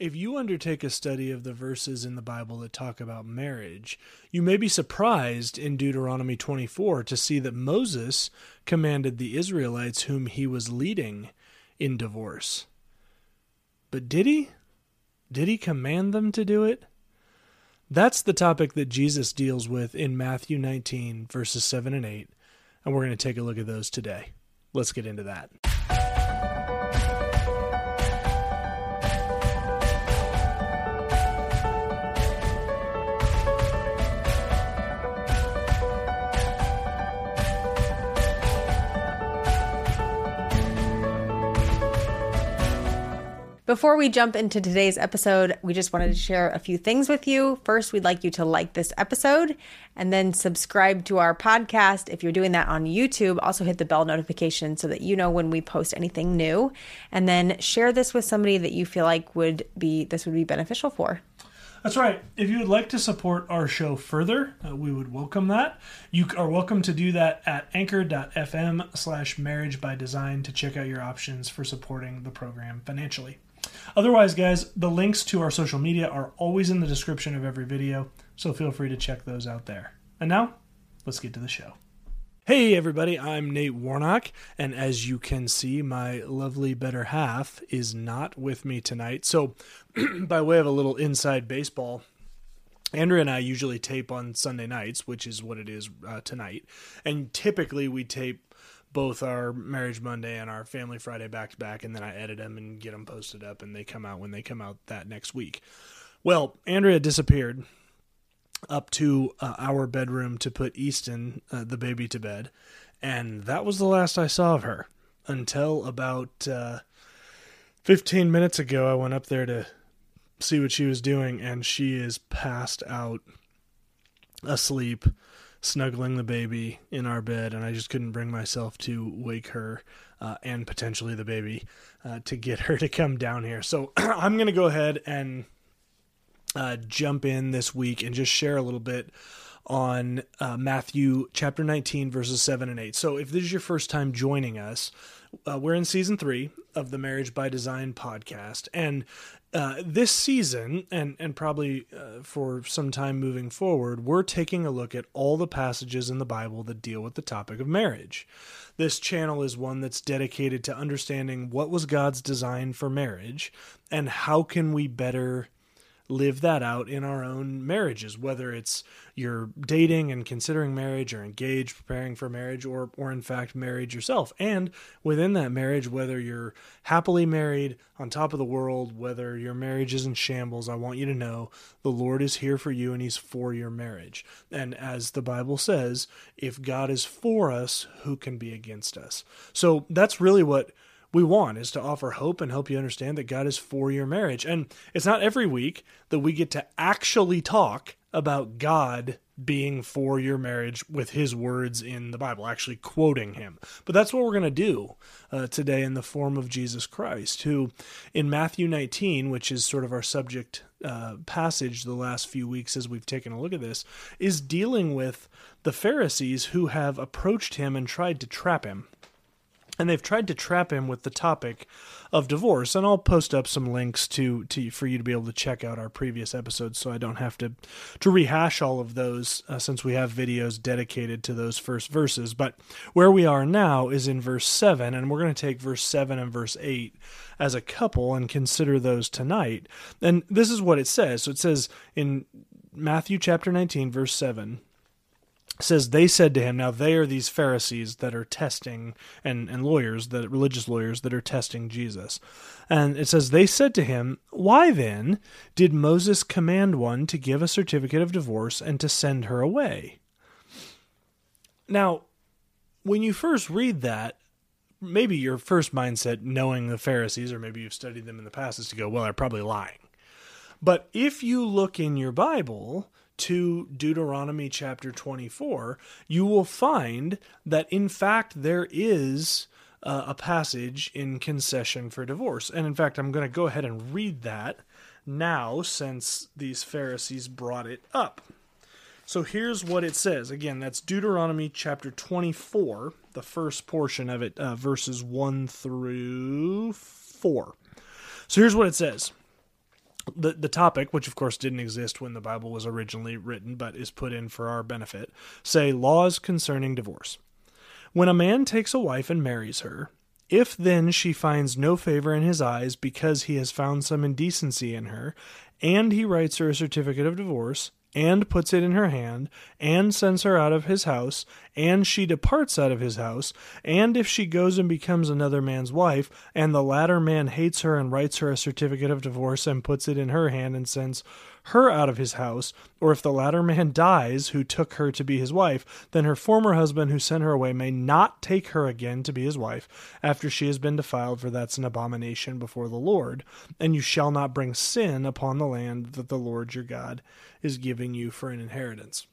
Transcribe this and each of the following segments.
If you undertake a study of the verses in the Bible that talk about marriage, you may be surprised in Deuteronomy 24 to see that Moses commanded the Israelites whom he was leading in divorce. But did he? Did he command them to do it? That's the topic that Jesus deals with in Matthew 19, verses 7 and 8, and we're going to take a look at those today. Let's get into that. Before we jump into today's episode, we just wanted to share a few things with you. First, we'd like you to like this episode and then subscribe to our podcast. If you're doing that on YouTube, also hit the bell notification so that you know when we post anything new. And then share this with somebody that you feel like would be this would be beneficial for. That's right. If you would like to support our show further, uh, we would welcome that. You are welcome to do that at anchor.fm slash marriage by design to check out your options for supporting the program financially. Otherwise, guys, the links to our social media are always in the description of every video, so feel free to check those out there. And now, let's get to the show. Hey, everybody, I'm Nate Warnock, and as you can see, my lovely better half is not with me tonight. So, by way of a little inside baseball, Andrea and I usually tape on Sunday nights, which is what it is uh, tonight. And typically we tape both our Marriage Monday and our Family Friday back to back, and then I edit them and get them posted up, and they come out when they come out that next week. Well, Andrea disappeared up to uh, our bedroom to put Easton, uh, the baby, to bed, and that was the last I saw of her until about uh, 15 minutes ago. I went up there to see what she was doing, and she is passed out asleep snuggling the baby in our bed, and I just couldn't bring myself to wake her uh, and potentially the baby uh, to get her to come down here. So I'm going to go ahead and uh, jump in this week and just share a little bit on uh, Matthew chapter 19, verses 7 and 8. So if this is your first time joining us, uh, we're in season three of the Marriage by Design podcast. And uh, this season, and and probably uh, for some time moving forward, we're taking a look at all the passages in the Bible that deal with the topic of marriage. This channel is one that's dedicated to understanding what was God's design for marriage, and how can we better live that out in our own marriages, whether it's you're dating and considering marriage or engaged, preparing for marriage, or, or in fact, marriage yourself. And within that marriage, whether you're happily married on top of the world, whether your marriage is in shambles, I want you to know the Lord is here for you and He's for your marriage. And as the Bible says, if God is for us, who can be against us? So that's really what we want is to offer hope and help you understand that God is for your marriage. And it's not every week that we get to actually talk about God being for your marriage with his words in the Bible, actually quoting him. But that's what we're going to do uh, today in the form of Jesus Christ, who in Matthew 19, which is sort of our subject uh, passage the last few weeks as we've taken a look at this, is dealing with the Pharisees who have approached him and tried to trap him and they've tried to trap him with the topic of divorce and I'll post up some links to, to for you to be able to check out our previous episodes so I don't have to to rehash all of those uh, since we have videos dedicated to those first verses. But where we are now is in verse 7 and we're going to take verse 7 and verse 8 as a couple and consider those tonight. And this is what it says. So it says in Matthew chapter 19 verse 7 says they said to him now they are these pharisees that are testing and, and lawyers that religious lawyers that are testing jesus. And it says they said to him why then did moses command one to give a certificate of divorce and to send her away? Now when you first read that maybe your first mindset knowing the pharisees or maybe you've studied them in the past is to go well they're probably lying. But if you look in your bible to Deuteronomy chapter 24, you will find that in fact there is uh, a passage in concession for divorce. And in fact, I'm going to go ahead and read that now since these Pharisees brought it up. So here's what it says. Again, that's Deuteronomy chapter 24, the first portion of it, uh, verses 1 through 4. So here's what it says the the topic, which of course didn't exist when the Bible was originally written, but is put in for our benefit, say laws concerning divorce. When a man takes a wife and marries her, if then she finds no favor in his eyes because he has found some indecency in her, and he writes her a certificate of divorce, and puts it in her hand, and sends her out of his house, and she departs out of his house, and if she goes and becomes another man's wife, and the latter man hates her and writes her a certificate of divorce and puts it in her hand and sends her out of his house, or if the latter man dies who took her to be his wife, then her former husband who sent her away may not take her again to be his wife after she has been defiled, for that's an abomination before the Lord. And you shall not bring sin upon the land that the Lord your God is giving you for an inheritance.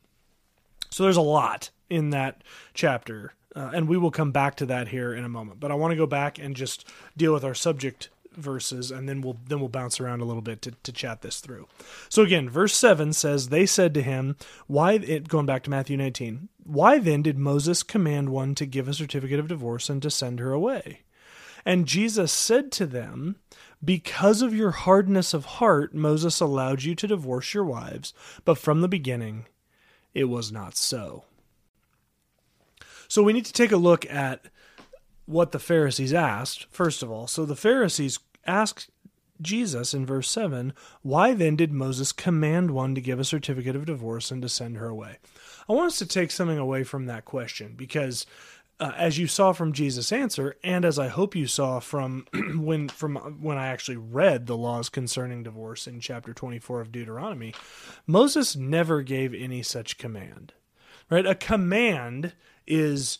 So there's a lot in that chapter, uh, and we will come back to that here in a moment. But I want to go back and just deal with our subject verses and then we'll then we'll bounce around a little bit to, to chat this through. So again verse 7 says they said to him why it going back to matthew 19 why then did moses command one to give a certificate of divorce and to send her away? And jesus said to them because of your hardness of heart moses allowed you to divorce your wives but from the beginning it was not so. So we need to take a look at what the Pharisees asked, first of all. So the Pharisees asked Jesus in verse 7, Why then did Moses command one to give a certificate of divorce and to send her away? I want us to take something away from that question because. Uh, as you saw from Jesus' answer, and as I hope you saw from when from when I actually read the laws concerning divorce in chapter 24 of Deuteronomy, Moses never gave any such command. Right? A command is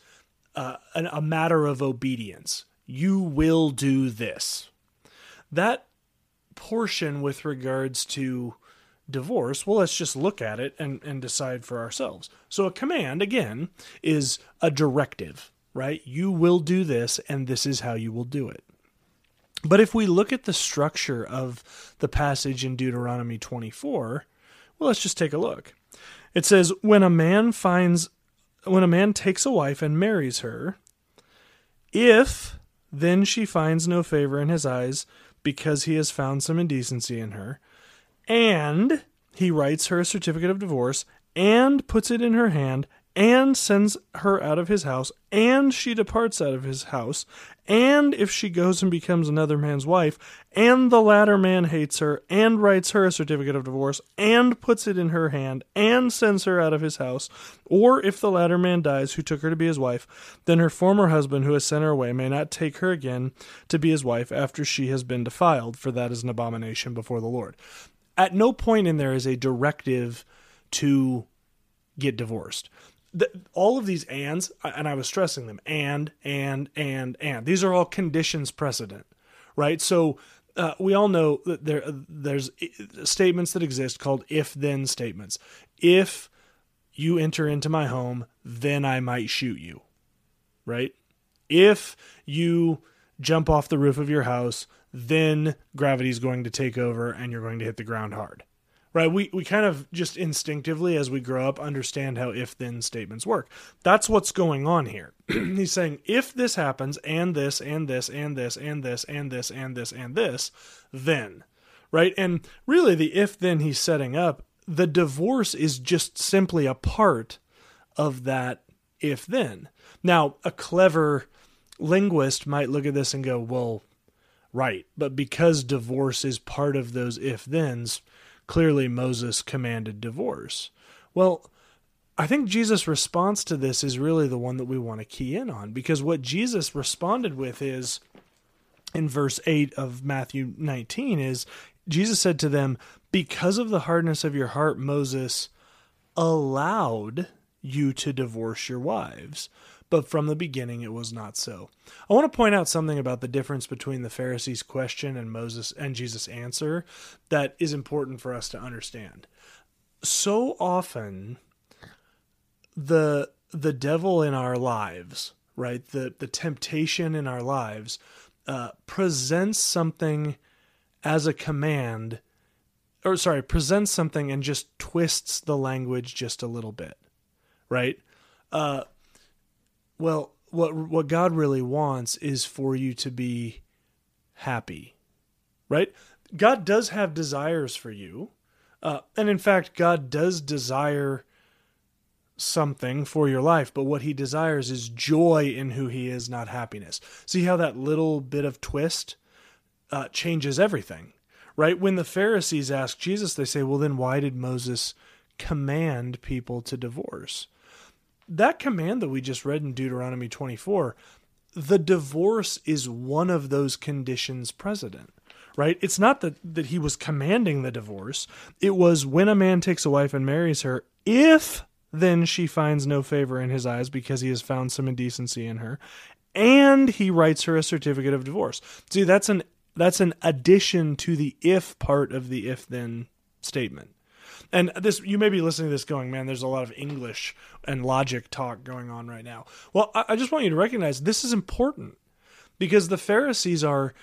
uh, a matter of obedience. You will do this that portion with regards to divorce, well, let's just look at it and, and decide for ourselves. So, a command, again, is a directive, right? You will do this, and this is how you will do it. But if we look at the structure of the passage in Deuteronomy 24, well, let's just take a look. It says, When a man finds, when a man takes a wife and marries her, if then she finds no favor in his eyes, because he has found some indecency in her. And he writes her a certificate of divorce and puts it in her hand and sends her out of his house, and she departs out of his house, and if she goes and becomes another man's wife, and the latter man hates her, and writes her a certificate of divorce, and puts it in her hand, and sends her out of his house, or if the latter man dies who took her to be his wife, then her former husband who has sent her away may not take her again to be his wife after she has been defiled, for that is an abomination before the Lord. At no point in there is a directive to get divorced the, all of these ands, and I was stressing them, and, and, and, and. These are all conditions precedent, right? So uh, we all know that there there's statements that exist called if then statements. If you enter into my home, then I might shoot you, right? If you jump off the roof of your house, then gravity is going to take over and you're going to hit the ground hard right? We we kind of just instinctively as we grow up understand how if then statements work. That's what's going on here. He's saying if this happens and this and this and this and this and this and this and this, then, right? And really the if then he's setting up, the divorce is just simply a part of that if then. Now, a clever linguist might look at this and go, well, right, but because divorce is part of those if thens, clearly Moses commanded divorce. Well, I think Jesus' response to this is really the one that we want to key in on because what Jesus responded with is in verse 8 of Matthew 19 is Jesus said to them, Because of the hardness of your heart, Moses allowed you to divorce your wives but from the beginning it was not so. I want to point out something about the difference between the Pharisees' question and Moses and Jesus' answer that is important for us to understand. So often the the devil in our lives, right? The the temptation in our lives uh, presents something as a command or sorry, presents something and just twists the language just a little bit, right? Uh, well, what what God really wants is for you to be happy. Right? God does have desires for you. Uh, and in fact, God does desire something for your life, but what he desires is joy in who he is, not happiness. See how that little bit of twist uh, changes everything, right? When the Pharisees ask Jesus, they say, well, then why did Moses command people to divorce? That command that we just read in Deuteronomy 24, the divorce is one of those conditions precedent right? It's not that, that he was commanding the divorce. It was when a man takes a wife and marries her, if then she finds no favor in his eyes because he has found some indecency in her, and he writes her a certificate of divorce. See, that's an that's an addition to the if part of the if then statement. And this you may be listening to this going, man, there's a lot of English and logic talk going on right now. Well, I, I just want you to recognize this is important because the Pharisees are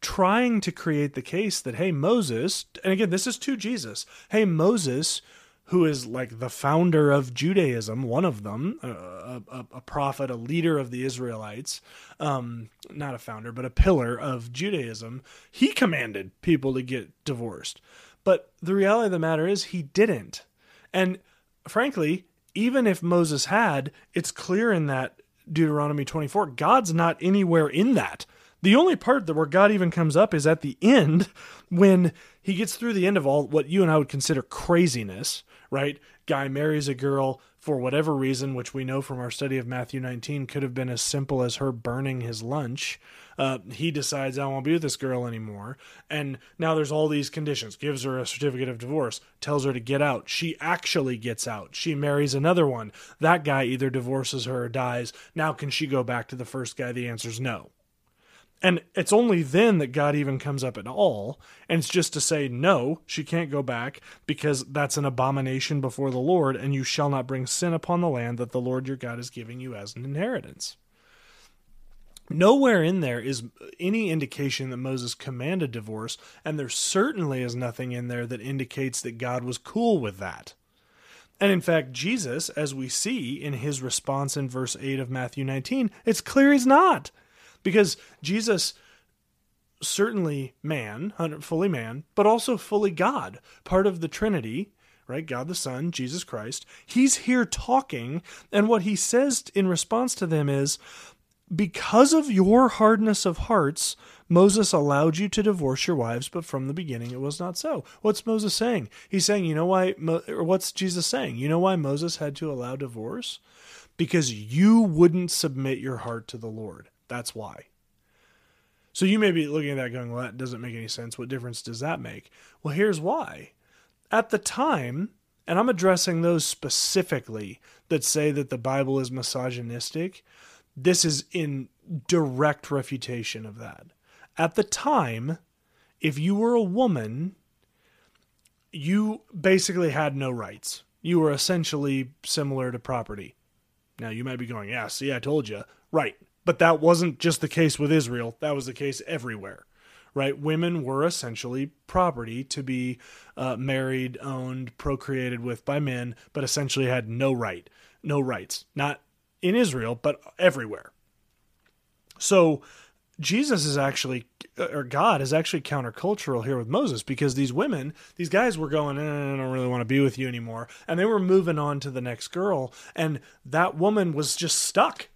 trying to create the case that hey Moses, and again this is to Jesus, hey Moses who is like the founder of Judaism, one of them, a, a, a prophet, a leader of the Israelites, um, not a founder, but a pillar of Judaism, he commanded people to get divorced. But the reality of the matter is, he didn't. And frankly, even if Moses had, it's clear in that Deuteronomy 24, God's not anywhere in that. The only part that where God even comes up is at the end when he gets through the end of all what you and I would consider craziness right? Guy marries a girl for whatever reason, which we know from our study of Matthew 19 could have been as simple as her burning his lunch. Uh, he decides, I won't be with this girl anymore. And now there's all these conditions. Gives her a certificate of divorce, tells her to get out. She actually gets out. She marries another one. That guy either divorces her or dies. Now, can she go back to the first guy? The answer is no. And it's only then that God even comes up at all. And it's just to say, no, she can't go back because that's an abomination before the Lord, and you shall not bring sin upon the land that the Lord your God is giving you as an inheritance. Nowhere in there is any indication that Moses commanded divorce, and there certainly is nothing in there that indicates that God was cool with that. And in fact, Jesus, as we see in his response in verse 8 of Matthew 19, it's clear he's not because Jesus certainly man, fully man, but also fully God, part of the Trinity, right? God the Son, Jesus Christ. He's here talking, and what he says in response to them is, because of your hardness of hearts, Moses allowed you to divorce your wives, but from the beginning it was not so. What's Moses saying? He's saying, you know why, or what's Jesus saying? You know why Moses had to allow divorce? Because you wouldn't submit your heart to the Lord. That's why. So you may be looking at that going, well, that doesn't make any sense. What difference does that make? Well, here's why. At the time, and I'm addressing those specifically that say that the Bible is misogynistic, this is in direct refutation of that. At the time, if you were a woman, you basically had no rights. You were essentially similar to property. Now, you might be going, yeah, see, I told you. Right. But that wasn't just the case with Israel, that was the case everywhere. Right? Women were essentially property to be uh, married, owned, procreated with by men, but essentially had no right, no rights. Not in Israel, but everywhere. So Jesus is actually, or God is actually countercultural here with Moses because these women, these guys were going, eh, I don't really want to be with you anymore. And they were moving on to the next girl. And that woman was just stuck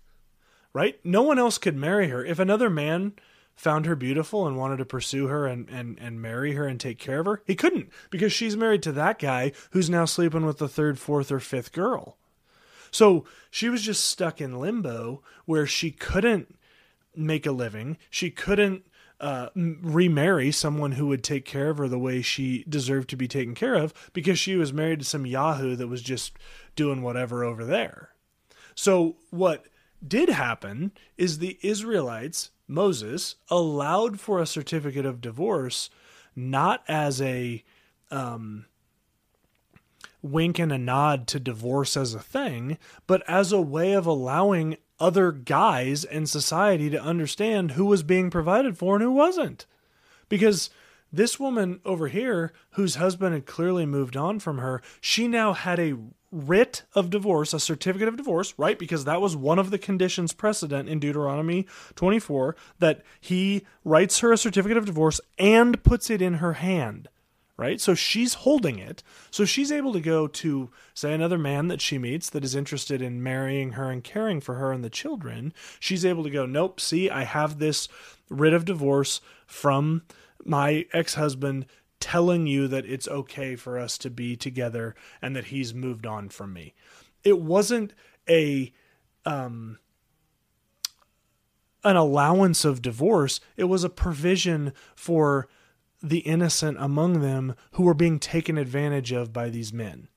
right? No one else could marry her. If another man found her beautiful and wanted to pursue her and, and, and marry her and take care of her, he couldn't because she's married to that guy who's now sleeping with the third, fourth, or fifth girl. So she was just stuck in limbo where she couldn't make a living. She couldn't uh, remarry someone who would take care of her the way she deserved to be taken care of because she was married to some Yahoo that was just doing whatever over there. So, what did happen is the Israelites, Moses, allowed for a certificate of divorce not as a um, wink and a nod to divorce as a thing, but as a way of allowing other guys in society to understand who was being provided for and who wasn't. Because This woman over here, whose husband had clearly moved on from her, she now had a writ of divorce, a certificate of divorce, right? Because that was one of the conditions precedent in Deuteronomy 24 that he writes her a certificate of divorce and puts it in her hand, right? So she's holding it. So she's able to go to, say, another man that she meets that is interested in marrying her and caring for her and the children. She's able to go, nope, see, I have this writ of divorce from my ex husband telling you that it's okay for us to be together and that he's moved on from me. It wasn't a um an allowance of divorce, it was a provision for the innocent among them who were being taken advantage of by these men.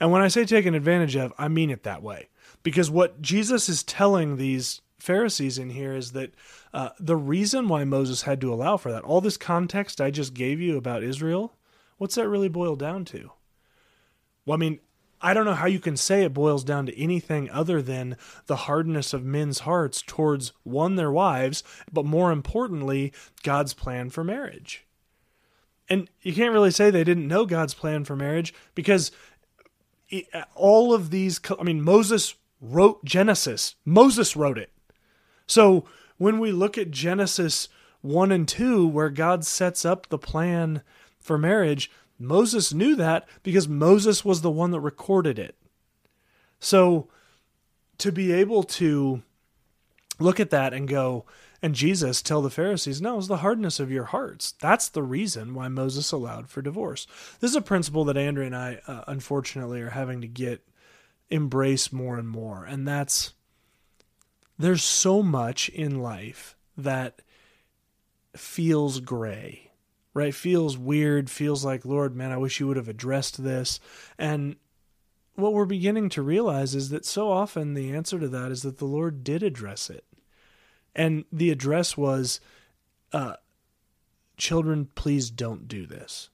And when I say taken advantage of, I mean it that way. Because what Jesus is telling these Pharisees in here is that uh, the reason why Moses had to allow for that, all this context I just gave you about Israel, what's that really boil down to? Well, I mean, I don't know how you can say it boils down to anything other than the hardness of men's hearts towards one, their wives, but more importantly, God's plan for marriage. And you can't really say they didn't know God's plan for marriage because all of these, I mean, Moses wrote Genesis, Moses wrote it. So when we look at Genesis 1 and 2, where God sets up the plan for marriage, Moses knew that because Moses was the one that recorded it. So to be able to look at that and go, and Jesus tell the Pharisees, no, it's the hardness of your hearts. That's the reason why Moses allowed for divorce. This is a principle that Andrea and I, uh, unfortunately, are having to get embrace more and more. And that's there's so much in life that feels gray, right? Feels weird, feels like, Lord, man, I wish you would have addressed this. And what we're beginning to realize is that so often the answer to that is that the Lord did address it. And the address was, uh, children, please don't do this.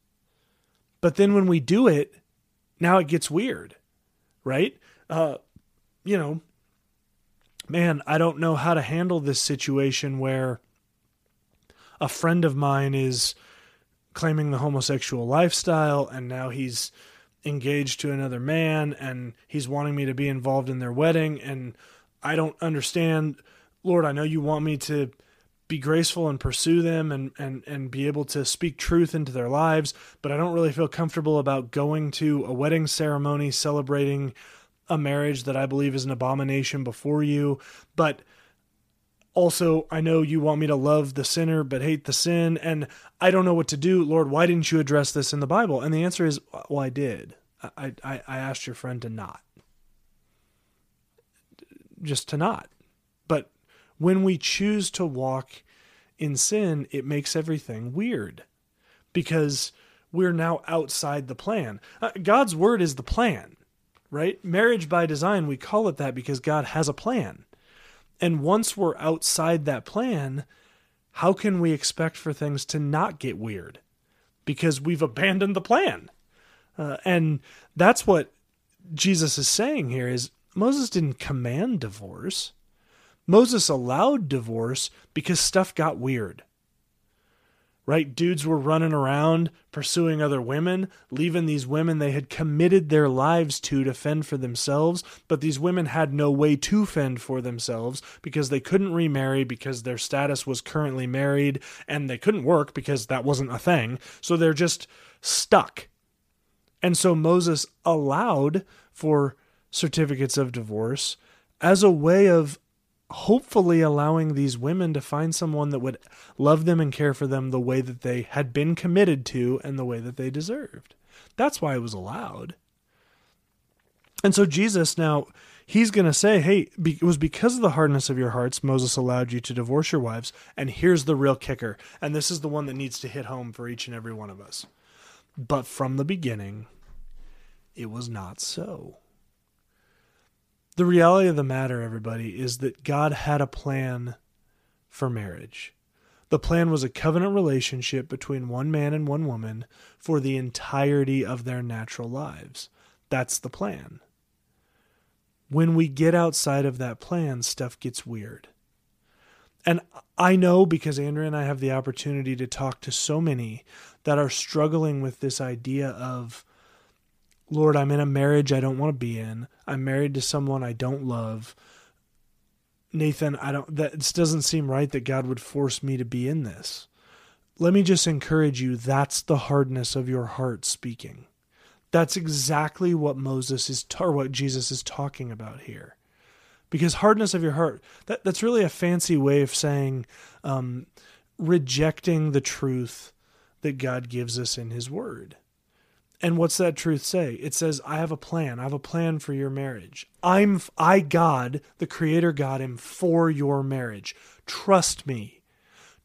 But then when we do it, now it gets weird, right? Uh, you know, man, I don't know how to handle this situation where a friend of mine is claiming the homosexual lifestyle and now he's engaged to another man and he's wanting me to be involved in their wedding and I don't understand. Lord I know you want me to be graceful and pursue them and, and, and be able to speak truth into their lives, but I don't really feel comfortable about going to a wedding ceremony celebrating a marriage that I believe is an abomination before you, but also I know you want me to love the sinner but hate the sin and I don't know what to do. Lord, why didn't you address this in the Bible? And the answer is well I did. I I, I asked your friend to not. Just to not. But when we choose to walk in sin, it makes everything weird because we're now outside the plan. Uh, God's word is the plan right? Marriage by design, we call it that because God has a plan. And once we're outside that plan, how can we expect for things to not get weird? Because we've abandoned the plan. Uh, and that's what Jesus is saying here is Moses didn't command divorce. Moses allowed divorce because stuff got weird right? Dudes were running around pursuing other women, leaving these women they had committed their lives to to fend for themselves, but these women had no way to fend for themselves because they couldn't remarry because their status was currently married and they couldn't work because that wasn't a thing. So they're just stuck. And so Moses allowed for certificates of divorce as a way of hopefully allowing these women to find someone that would love them and care for them the way that they had been committed to and the way that they deserved. That's why it was allowed. And so Jesus now he's going to say, "Hey, it was because of the hardness of your hearts Moses allowed you to divorce your wives, and here's the real kicker, and this is the one that needs to hit home for each and every one of us. But from the beginning, it was not so." The reality of the matter, everybody, is that God had a plan for marriage. The plan was a covenant relationship between one man and one woman for the entirety of their natural lives. That's the plan. When we get outside of that plan, stuff gets weird. And I know because Andrea and I have the opportunity to talk to so many that are struggling with this idea of, Lord, I'm in a marriage I don't want to be in. I'm married to someone I don't love. Nathan, I don't that it doesn't seem right that God would force me to be in this. Let me just encourage you, that's the hardness of your heart speaking. That's exactly what Moses is or what Jesus is talking about here. Because hardness of your heart, that, that's really a fancy way of saying um, rejecting the truth that God gives us in his word. And what's that truth say? It says, I have a plan. I have a plan for your marriage. I'm, I, God, the creator God, am for your marriage. Trust me.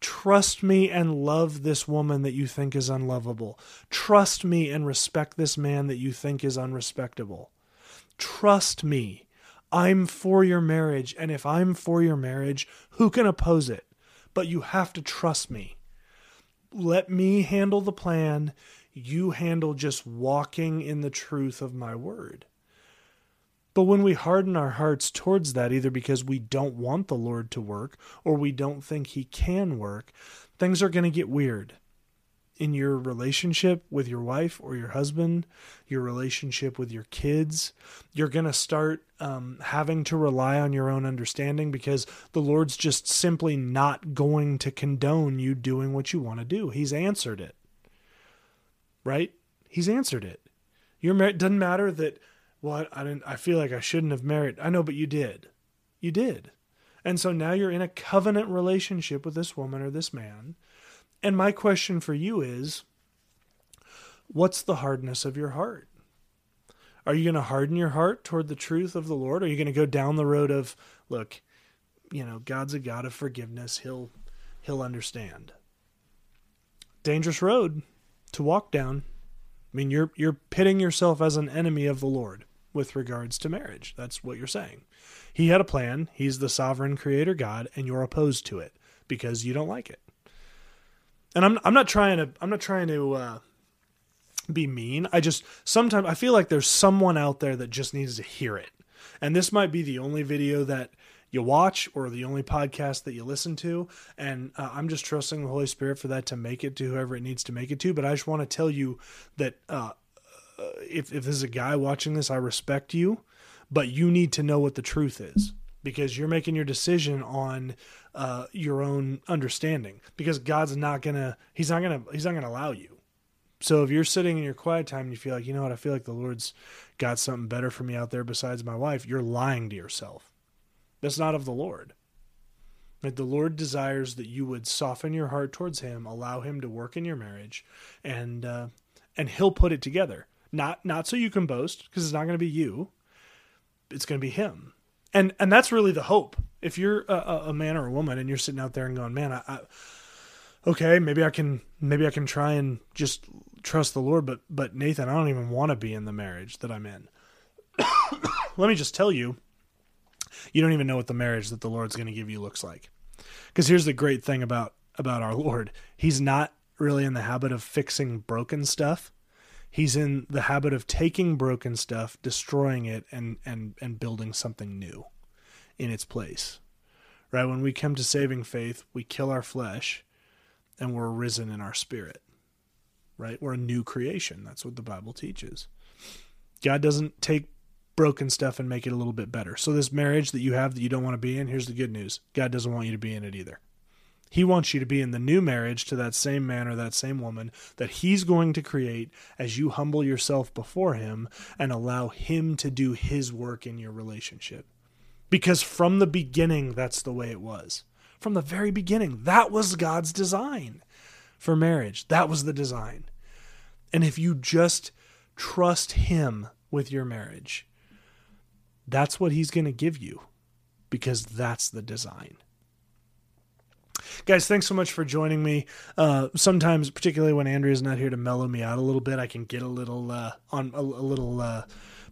Trust me and love this woman that you think is unlovable. Trust me and respect this man that you think is unrespectable. Trust me. I'm for your marriage. And if I'm for your marriage, who can oppose it? But you have to trust me. Let me handle the plan you handle just walking in the truth of my word. But when we harden our hearts towards that, either because we don't want the Lord to work or we don't think He can work, things are going to get weird. In your relationship with your wife or your husband, your relationship with your kids, you're going to start um, having to rely on your own understanding because the Lord's just simply not going to condone you doing what you want to do. He's answered it right? He's answered it. Your merit doesn't matter that well, I, I didn't I feel like I shouldn't have married. I know, but you did. You did. And so now you're in a covenant relationship with this woman or this man. And my question for you is what's the hardness of your heart? Are you going to harden your heart toward the truth of the Lord? Are you going to go down the road of, look, you know, God's a God of forgiveness. He'll he'll understand. Dangerous road to walk down. I mean, you're you're pitting yourself as an enemy of the Lord with regards to marriage. That's what you're saying. He had a plan. He's the sovereign creator God, and you're opposed to it because you don't like it. And I'm I'm not trying to I'm not trying to uh, be mean. I just sometimes I feel like there's someone out there that just needs to hear it. And this might be the only video that you watch or the only podcast that you listen to. And uh, I'm just trusting the Holy Spirit for that to make it to whoever it needs to make it to. But I just want to tell you that uh, uh, if, if there's a guy watching this, I respect you, but you need to know what the truth is because you're making your decision on uh, your own understanding because God's not gonna he's not gonna he's not gonna allow you. So if you're sitting in your quiet time and you feel like, you know what, I feel like the Lord's got something better for me out there besides my wife, you're lying to yourself. That's not of the Lord. That the Lord desires that you would soften your heart towards Him, allow Him to work in your marriage, and uh, and He'll put it together. Not not so you can boast, because it's not going to be you. It's going to be Him, and and that's really the hope. If you're a, a man or a woman and you're sitting out there and going, man, I, I okay, maybe I can maybe I can try and just trust the Lord, but but Nathan, I don't even want to be in the marriage that I'm in. Let me just tell you you don't even know what the marriage that the Lord's going to give you looks like. Because here's the great thing about about our Lord. He's not really in the habit of fixing broken stuff. He's in the habit of taking broken stuff, destroying it and and and building something new in its place. Right? When we come to saving faith, we kill our flesh and we're risen in our spirit. Right? We're a new creation. That's what the Bible teaches. God doesn't take broken stuff and make it a little bit better. So, this marriage that you have that you don't want to be in, here's the good news God doesn't want you to be in it either. He wants you to be in the new marriage to that same man or that same woman that He's going to create as you humble yourself before Him and allow Him to do His work in your relationship. Because from the beginning, that's the way it was. From the very beginning, that was God's design for marriage. That was the design. And if you just trust Him with your marriage, that's what he's going to give you because that's the design. Guys, thanks so much for joining me. Uh, sometimes, particularly when Andrea's not here to mellow me out a little bit, I can get a little uh, on a, a little uh,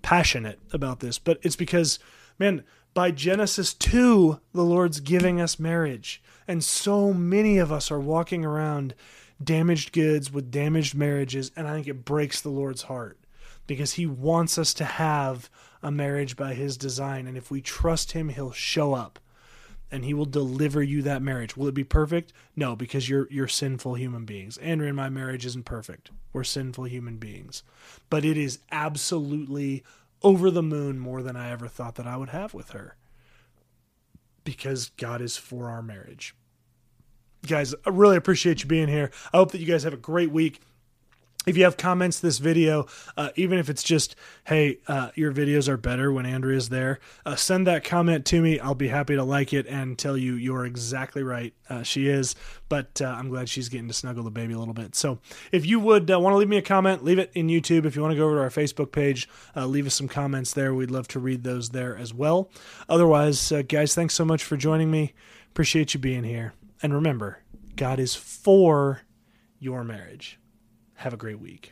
passionate about this. But it's because, man, by Genesis two, the Lord's giving us marriage, and so many of us are walking around damaged goods with damaged marriages, and I think it breaks the Lord's heart because He wants us to have a marriage by his design. And if we trust him, he'll show up and he will deliver you that marriage. Will it be perfect? No, because you're you're sinful human beings. Andrea and my marriage isn't perfect. We're sinful human beings. But it is absolutely over the moon more than I ever thought that I would have with her. Because God is for our marriage. Guys, I really appreciate you being here. I hope that you guys have a great week if you have comments this video, uh, even if it's just, hey, uh, your videos are better when Andrea's there, uh, send that comment to me. I'll be happy to like it and tell you you're exactly right. Uh, she is, but uh, I'm glad she's getting to snuggle the baby a little bit. So if you would uh, want to leave me a comment, leave it in YouTube. If you want to go over to our Facebook page, leave us some comments there. We'd love to read those there as well. Otherwise, guys, thanks so much for joining me. Appreciate you being here. And remember, God is for your marriage. Have a great week.